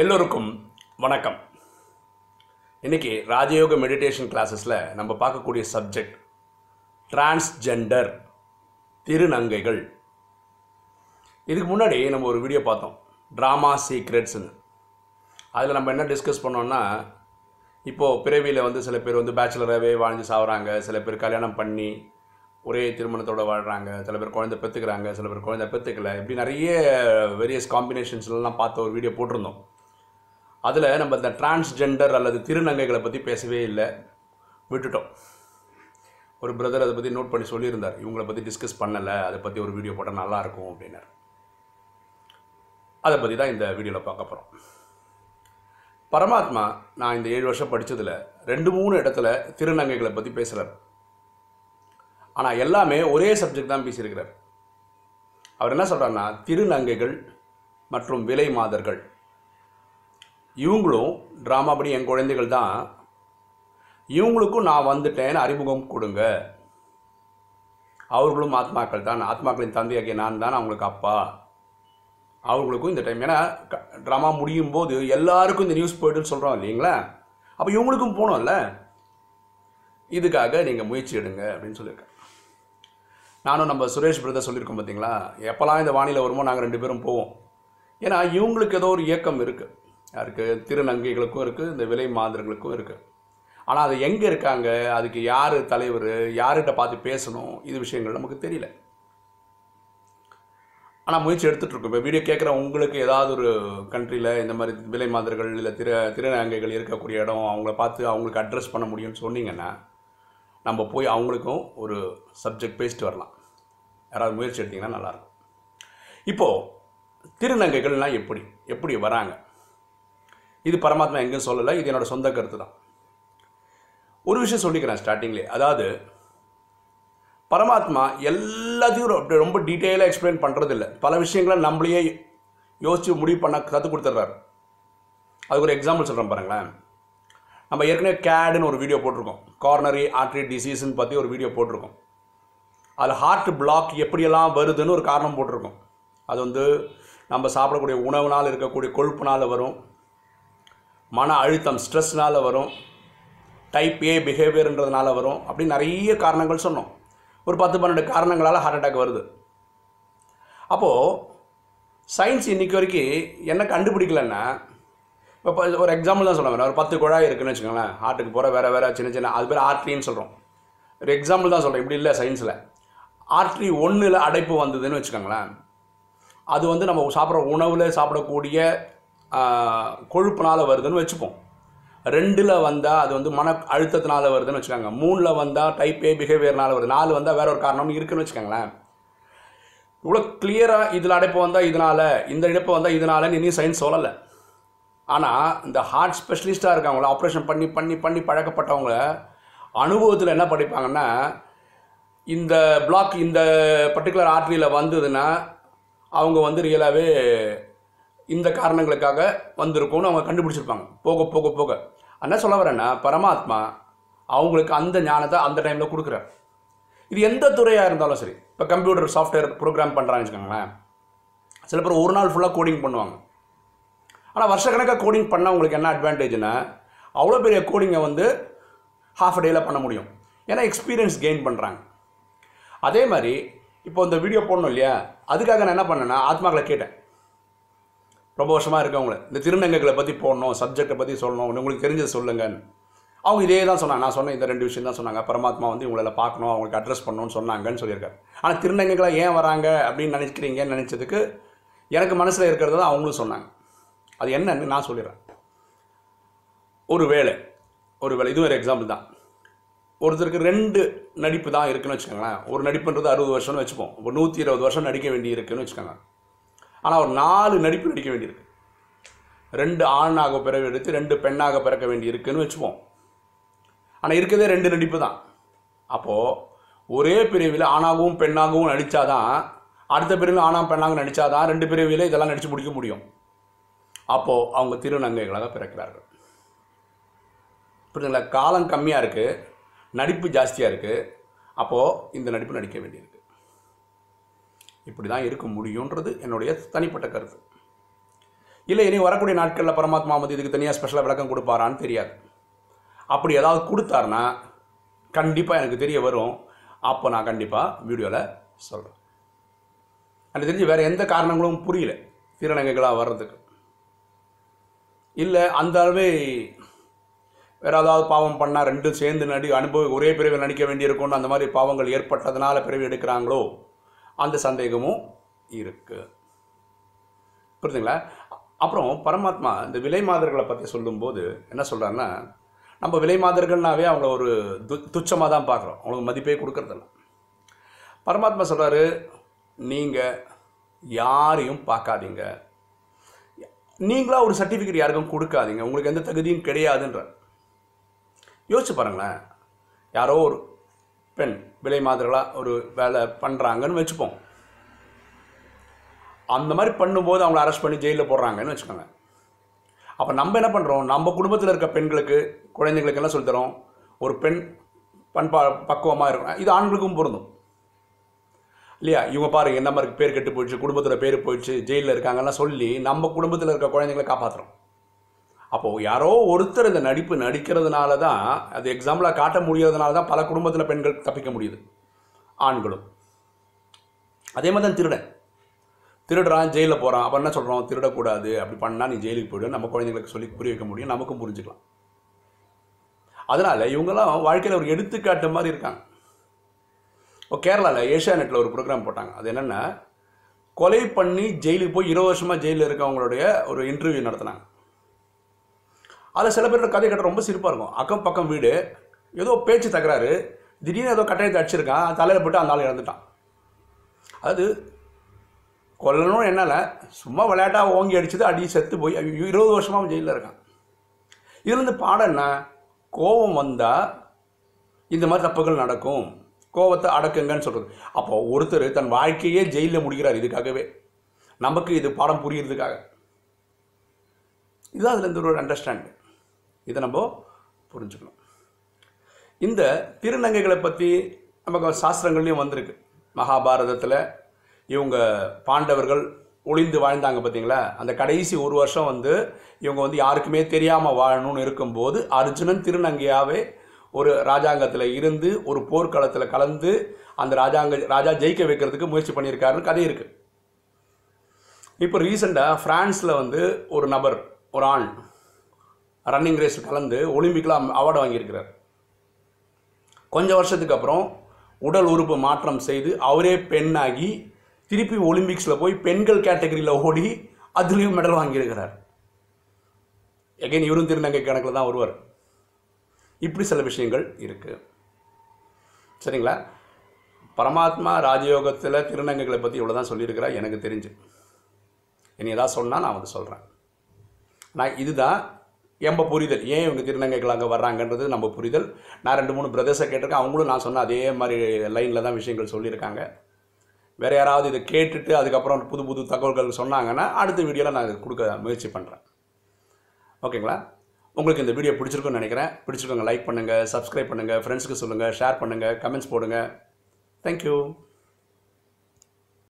எல்லோருக்கும் வணக்கம். இன்னைக்கு ராஜயோக மெடிடேஷன் கிளாஸஸில் நம்ம பார்க்கக்கூடிய சப்ஜெக்ட் டிரான்ஸ்ஜெண்டர் திருநங்கைகள். இதுக்கு முன்னாடி நம்ம ஒரு வீடியோ பார்த்தோம் ட்ராமா சீக்ரெட்ஸ்னு அதில் நம்ம என்ன டிஸ்கஸ் பண்ணோம்னா இப்போது பிறவியில் வந்து சில பேர் வந்து பேச்சுலராகவே வாழ்ந்து சாகுறாங்க சில பேர் கல்யாணம் பண்ணி ஒரே திருமணத்தோடு வாழ்கிறாங்க சில பேர் குழந்தை பெற்றுக்கிறாங்க சில பேர் குழந்தை பெற்றுக்கல இப்படி நிறைய வேரியஸ் காம்பினேஷன்ஸ்லாம் பார்த்த ஒரு வீடியோ போட்டிருந்தோம். அதில் நம்ம இந்த டிரான்ஸ்ஜெண்டர் அல்லது திருநங்கைகளை பற்றி பேசவே இல்லை. விட்டுட்டோம். ஒரு பிரதர் அதை பற்றி நோட் பண்ணி சொல்லியிருந்தார். இவங்கள பற்றி டிஸ்கஸ் பண்ணலை. அதை பற்றி ஒரு வீடியோ போட்டால் நல்லாயிருக்கும் அப்படின்னார். அதை பற்றி தான் இந்த வீடியோவில் பார்க்க போகிறோம் பரமாத்மா நான் இந்த ஏழு வருஷம் படித்ததில் ரெண்டு மூணு இடத்துல திருநங்கைகளை பற்றி பேசுகிறார் ஆனால் எல்லாமே ஒரே சப்ஜெக்ட் தான் பேசியிருக்கிறார். அவர் என்ன சொல்கிறாருன்னா திருநங்கைகள் மற்றும் விலை மாதர்கள் இவங்களும் ட்ராமா படி என் குழந்தைகள் தான். இவங்களுக்கும் நான் வந்துட்டேன்னு அறிமுகம் கொடுங்க. அவர்களும் ஆத்மாக்கள் தான். ஆத்மாக்களின் தந்தையாகிய நான் தான் அவங்களுக்கு அப்பா. அவங்களுக்கும் இந்த டைம் ஏன்னா ட்ராமா முடியும் போது எல்லாருக்கும் இந்த நியூஸ் போய்ட்டுன்னு சொல்கிறோம் இல்லைங்களா? அப்போ இவங்களுக்கும் போகணும்ல இதுக்காக நீங்கள் முயற்சி எடுங்க அப்படின்னு சொல்லியிருக்கேன் நானும் நம்ம சுரேஷ் பிரதர் சொல்லியிருக்கோம் பார்த்தீங்களா எப்போல்லாம் இந்த வானிலை வருமோ நாங்கள் ரெண்டு பேரும் போவோம். ஏன்னா இவங்களுக்கு ஏதோ ஒரு இயக்கம் இருக்குது யாருக்கு திருநங்கைகளுக்கும் இருக்குது இந்த விலை மாதர்களுக்கும் இருக்குது ஆனால் அது எங்கே இருக்காங்க? அதுக்கு யார் தலைவர்? யார்கிட்ட பார்த்து பேசணும்? இது விஷயங்கள் நமக்கு தெரியல. ஆனால் முயற்சி எடுத்துகிட்ருக்கோம் இப்போ வீடியோ கேட்குற உங்களுக்கு ஏதாவது ஒரு கண்ட்ரியில் இந்த மாதிரி விலை மாதர்கள் இல்லை திரு திருநங்கைகள் இருக்கக்கூடிய இடம் அவங்கள பார்த்து அவங்களுக்கு அட்ரஸ் பண்ண முடியும்னு சொன்னீங்கன்னா நம்ம போய் அவங்களுக்கும் ஒரு சப்ஜெக்ட் பேசிட்டு வரலாம். யாராவது முயற்சி எடுத்திங்கன்னா நல்லாயிருக்கும் இப்போது திருநங்கைகள்லாம் எப்படி? எப்படி வராங்க? இது பரமாத்மா எங்கேயும் சொல்லலை இது என்னோடய சொந்த கருத்து தான் ஒரு விஷயம் சொல்லிக்கிறேன் ஸ்டார்டிங்லேயே அதாவது பரமாத்மா எல்லாத்தையும் ரொம்ப- ரொம்ப டீட்டெயிலாக எக்ஸ்பிளைன் பண்ணுறதில்ல பல விஷயங்களை நம்மளையே யோசித்து முடிவு பண்ண கற்றுக் கொடுத்துட்றாரு. அதுக்கு ஒரு எக்ஸாம்பிள் சொல்கிறேன் பாருங்களேன். நம்ம ஏற்கனவே கேடுன்னு ஒரு வீடியோ போட்டிருக்கோம். கார்னரி ஆர்ட்ரி டிசீஸ்னு பற்றி ஒரு வீடியோ போட்டிருக்கோம். அதில் ஹார்ட் பிளாக் எப்படியெல்லாம் வருதுன்னு ஒரு காரணம் போட்டிருக்கோம். அது வந்து நம்ம சாப்பிடக்கூடிய உணவுனால் இருக்கக்கூடிய கொழுப்புனால் வரும். மன அழுத்தம் ஸ்ட்ரெஸ்னால் வரும். டைப் ஏ பிஹேவியர்ன்றதுனால வரும். அப்படி நிறைய காரணங்கள் சொன்னோம். ஒரு பத்து பன்னெண்டு காரணங்களால் ஹார்ட் அட்டாக் வருது. அப்போது சயின்ஸ் இன்றைக்கி வரைக்கும் என்ன கண்டுபிடிக்கலன்னா இப்போ ஒரு எக்ஸாம்பிள் தான் சொல்ல ஒரு பத்து குழாய் இருக்குன்னு வச்சுக்கோங்களேன். ஹார்ட்டுக்கு போகிற வேறு வேறு சின்ன சின்ன அது பேர் ஆர்ட்ரின்னு சொல்கிறோம் ஒரு எக்ஸாம்பிள் தான் சொல்கிறேன் இப்படி இல்லை சயின்ஸில் ஆர்ட்ரி ஒன்றில் அடைப்பு வந்ததுன்னு வச்சுக்கோங்களேன். அது வந்து நம்ம சாப்பிட்ற உணவில் சாப்பிடக்கூடிய கொழுப்புனால் வருதுன்னு வச்சுப்போம். ரெண்டில் வந்தால் அது வந்து மன அழுத்தத்தினால வருதுன்னு வச்சுக்கோங்க. மூணில் வந்தால் டைப் ஏ பிஹேவியர்னால வருது. நாலு வந்தால் வேற ஒரு காரணம் இருக்குன்னு வச்சுக்கோங்களேன். இவ்வளோ கிளியராக இதில் அடைப்பு வந்தால் இதனால் இந்த இடைப்பு வந்தால் இதனாலன்னு இனியும் சயின்ஸ் சொல்லலை. ஆனால் இந்த ஹார்ட் ஸ்பெஷலிஸ்ட்டாக இருக்காங்களா ஆப்ரேஷன் பண்ணி பண்ணி பண்ணி பழக்கப்பட்டவங்க அனுபவத்தில் என்ன படிப்பாங்கன்னா இந்த பிளாக் இந்த பர்டிகுலர் ஆர்ட்ரியில் வந்ததுன்னா அவங்க வந்து ரியலாகவே இந்த காரணங்களுக்காக வந்திருக்கும்னு அவங்க கண்டுபிடிச்சிருப்பாங்க. போக போக போக. என்ன சொல்ல வரேன்னா பரமாத்மா அவங்களுக்கு அந்த ஞானத்தை அந்த டைமில் கொடுக்குறார். இது எந்த துறையாக இருந்தாலும் சரி இப்போ கம்ப்யூட்டர் சாஃப்ட்வேர் ப்ரோக்ராம் பண்ணுறாங்கன்னு வச்சுக்கோங்களேன். சில பேர் ஒரு நாள் ஃபுல்லாக கோடிங் பண்ணுவாங்க. ஆனால் வருஷக்கணக்காக கோடிங் பண்ணால் உங்களுக்கு என்ன அட்வான்டேஜ்னா அவ்வளோ பெரிய கோடிங்கை வந்து ஹாஃப் டேயில் பண்ண முடியும். ஏன்னா எக்ஸ்பீரியன்ஸ் கெயின் பண்ணுறாங்க அதே மாதிரி இப்போ இந்த வீடியோ போடணும் இல்லையா? அதுக்காக நான் என்ன பண்ணேன்னா ஆத்மாக்களை கேட்டேன். ரொம்ப வருஷமாக இருக்கவங்கள. இந்த திருநங்கைகளை பற்றி போடணும் சப்ஜெக்டை பற்றி சொல்லணும் உங்களுக்கு தெரிஞ்சது சொல்லுங்கன்னு. அவங்க இதே தான் சொன்னாங்க. நான் சொன்ன இந்த ரெண்டு விஷயம் தான் சொன்னாங்க. பரமாத்மா வந்து இவங்கள பார்க்கணும் அவங்களுக்கு அட்ரஸ் பண்ணணும்னு சொன்னாங்கன்னு சொல்லியிருக்காரு. ஆனால் திருநங்கைகளை ஏன் வராங்க அப்படின்னு நினைக்கிறீங்கன்னு நினச்சதுக்கு எனக்கு மனசில் இருக்கிறது தான் அவங்களும் சொன்னாங்க. அது என்னன்னு நான் சொல்லிடுறேன். ஒரு வேலை ஒரு வேலை. இது ஒரு எக்ஸாம்பிள் தான். ஒருத்தருக்கு ரெண்டு நடிப்பு தான் இருக்குன்னு வச்சுக்கோங்களேன். ஒரு நடிப்புன்றது அறுபது வருஷம்னு வச்சுப்போம். ஒரு நூற்றி இருபது வருஷம் நடிக்க வேண்டி இருக்குன்னு வச்சுக்கோங்க. ஆனால் ஒரு நாலு நடிப்பு நடிக்க வேண்டியிருக்கு. ரெண்டு ஆணாக பிறகு எடுத்து ரெண்டு பெண்ணாக பிறக்க வேண்டியிருக்குன்னு வச்சுப்போம். ஆனால் இருக்கிறதே ரெண்டு நடிப்பு தான். அப்போது ஒரே பிரிவில் ஆணாகவும் பெண்ணாகவும் நடித்தாதான் அடுத்த பிரிவில் ஆணாம் பெண்ணாக நடித்தாதான் ரெண்டு பிரிவில் இதெல்லாம் நடித்து முடிக்க முடியும். அப்போது அவங்க திருநங்கைகளாக பிறக்கிறார்கள். புரியுதுங்களா? காலம் கம்மியாக இருக்குது நடிப்பு ஜாஸ்தியாக இருக்குது அப்போது இந்த நடிப்பு நடிக்க வேண்டியிருக்கு. இப்படி தான் இருக்க முடியுன்றது என்னுடைய தனிப்பட்ட கருத்து. இல்லை இனி வரக்கூடிய நாட்களில் பரமாத்மா வந்து இதுக்கு தனியாக ஸ்பெஷலாக விளக்கம் கொடுப்பாரான்னு தெரியாது. அப்படி ஏதாவது கொடுத்தாருன்னா கண்டிப்பாக எனக்கு தெரிய வரும். அப்போ நான் கண்டிப்பாக வீடியோவில் சொல்கிறேன் எனக்கு தெரிஞ்சு வேறு எந்த காரணங்களும் புரியல திருநங்கைகளாக வர்றதுக்கு. இல்லை அந்த அளவே வேற ஏதாவது பாவம் பண்ணால் ரெண்டும் சேர்ந்து நடி அனுபவி ஒரே பிரிவில் நடிக்க வேண்டியிருக்கும்னு அந்த மாதிரி பாவங்கள் ஏற்பட்டதுனால பிறவி எடுக்கிறாங்களோ? அந்த சந்தேகமும் இருக்குது புரியுதுங்களா? அப்புறம் பரமாத்மா இந்த விலை மாதர்களை பற்றி சொல்லும்போது என்ன சொல்கிறாருன்னா நம்ம விலை மாதர்கள்னாவே அவங்கள ஒரு து துச்சமாக தான் பார்க்குறோம். அவங்களுக்கு மதிப்பே கொடுக்கறதில்ல. பரமாத்மா சொல்கிறாரு நீங்கள் யாரையும் பார்க்காதீங்க. நீங்களாக ஒரு சர்டிஃபிகேட் யாருக்கும் கொடுக்காதீங்க. உங்களுக்கு எந்த தகுதியும் கிடையாதுன்ற. யோசிச்சு பாருங்களேன். யாரோ ஒரு பெண் விலை மாதிரிகளாக ஒரு வேலை பண்ணுறாங்கன்னு வச்சுப்போம். அந்த மாதிரி பண்ணும்போது அவங்கள அரெஸ்ட் பண்ணி ஜெயிலில் போடுறாங்கன்னு வச்சுக்கோங்க. அப்போ நம்ம என்ன பண்ணுறோம் நம்ம குடும்பத்தில் இருக்க பெண்களுக்கு குழந்தைங்களுக்கு எல்லாம் சொல்லித் தரோம் ஒரு பெண் பண்பா பக்குவமாக இருக்கும் இது ஆண்களுக்கும் பொருந்தும். இல்லையா? இவங்க பாருங்க என்ன மாதிரி பேர் கெட்டு போயிடுச்சு குடும்பத்தில் பேர் போயிடுச்சு ஜெயிலில் இருக்காங்கலாம் சொல்லி நம்ம குடும்பத்தில் இருக்க குழந்தைங்களை காப்பாற்றுறோம் அப்போது யாரோ ஒருத்தர் இந்த நடிப்பு நடிக்கிறதுனால தான் அது எக்ஸாம்பிளாக காட்ட முடியறதுனால தான் பல குடும்பத்தில் பெண்கள் தப்பிக்க முடியுது. ஆண்களும். அதே மாதிரி தான் திருடன். திருடுறான் ஜெயிலில் போகிறான் அப்போ என்ன சொல்கிறோம் திருடக்கூடாது. அப்படி பண்ணால் நீ ஜெயிலுக்கு போய்டு. நம்ம குழந்தைங்களுக்கு சொல்லி புரிய வைக்க முடியும். நமக்கும் புரிஞ்சுக்கலாம். அதனால் இவங்கெல்லாம் வாழ்க்கையில் ஒரு எடுத்துக்காட்டு மாதிரி இருக்காங்க. இப்போ கேரளாவில் ஏஷியா நெட்டில் ஒரு ப்ரோக்ராம் போட்டாங்க. அது என்னென்னா கொலை பண்ணி ஜெயிலுக்கு போய் இருபது வருஷமாக ஜெயிலில் இருக்கவங்களுடைய ஒரு இன்டர்வியூ நடத்தினாங்க. அதில் சில பேரோட கதை கட்ட ரொம்ப சிரிப்பாக இருக்கும். அக்கம் பக்கம் வீடு ஏதோ பேச்சு தகராறு திடீர்னு ஏதோ கட்டாயத்தை அடிச்சிருக்கான் தலையில் போட்டு அந்த ஆள் இறந்துட்டான். அது கொல்லணும்னு என்னால சும்மா விளையாட்டாக ஓங்கி அடிச்சது அடி செத்து போய் இருபது வருஷமாக அவன் ஜெயிலில் இருக்கான். இதுலேருந்து பாடம் என்ன? கோபம் வந்தால் இந்த மாதிரி தப்புகள் நடக்கும். கோபத்தை அடக்குங்கன்னு சொல்கிறது அப்போ ஒருத்தர் தன் வாழ்க்கையே ஜெயிலில் முடிக்கிறார் இதுக்காகவே. நமக்கு இது பாடம் புரியறதுக்காக. இதுதான் அதில் இந்த ஒரு அண்டர்ஸ்டாண்டிங் இதை நம்ம புரிஞ்சுக்கணும். இந்த திருநங்கைகளை பற்றி நமக்கு சாஸ்திரங்கள்லையும் வந்திருக்கு. மகாபாரதத்தில் இவங்க பாண்டவர்கள் ஒளிந்து வாழ்ந்தாங்க பார்த்தீங்களா அந்த கடைசி ஒரு வருஷம் வந்து இவங்க வந்து யாருக்குமே தெரியாமல் வாழணும்னு இருக்கும்போது அர்ஜுனன் திருநங்கையாகவே ஒரு ராஜாங்கத்தில் இருந்து ஒரு போர்க்களத்தில் கலந்து அந்த ராஜாங்க ராஜா ஜெயிக்க வைக்கிறதுக்கு முயற்சி பண்ணியிருக்காருன்னு கதை இருக்குது இப்போ ரீசெண்டாக ஃப்ரான்ஸில் வந்து ஒரு நபர் ஒரு ஆண் ரன்னிங் ரேஸ் கலந்து ஒலிம்பிக்கில் அவார்டு வாங்கியிருக்கிறார். கொஞ்சம் வருஷத்துக்கு அப்புறம் உடல் உறுப்பு மாற்றம் செய்து அவரே பெண்ணாகி திருப்பி ஒலிம்பிக்ஸில் போய் பெண்கள் கேட்டகரியில் ஓடி அதுலேயும் மெடல் வாங்கியிருக்கிறார். எகைன் இவரும் திருநங்கை கணக்கில் தான் வருவார் இப்படி சில விஷயங்கள் இருக்குது சரிங்களா? பரமாத்மா ராஜயோகத்தில் திருநங்கைகளை பற்றி இவ்வளோ தான் சொல்லியிருக்கிறா எனக்கு தெரிஞ்சு. இனி ஏதாவது சொன்னால் நான் வந்து சொல்கிறேன் நான் இதுதான் எம்ப புரிதல். ஏன் இவங்க திருநங்கைகள் அங்கே வர்றாங்கன்றது நம்ம புரிதல். நான் ரெண்டு மூணு பிரதர்ஸை கேட்டிருக்கேன். அவங்களும் நான் சொன்ன அதே மாதிரி லைனில் தான் விஷயங்கள் சொல்லியிருக்காங்க. வேறு யாராவது இதை கேட்டுட்டு அதுக்கப்புறம் புது புது தகவல்கள் சொன்னாங்கன்னா அடுத்த வீடியோவில் நான் இதை கொடுக்க முயற்சி பண்ணுறேன் ஓகேங்களா? உங்களுக்கு இந்த வீடியோ பிடிச்சிருக்குன்னு நினைக்கிறேன். பிடிச்சிருக்கோங்க லைக் பண்ணுங்கள் சப்ஸ்கிரைப் பண்ணுங்கள் ஃப்ரெண்ட்ஸுக்கு சொல்லுங்கள் ஷேர் பண்ணுங்கள் கமெண்ட்ஸ் போடுங்கள் தேங்க்யூ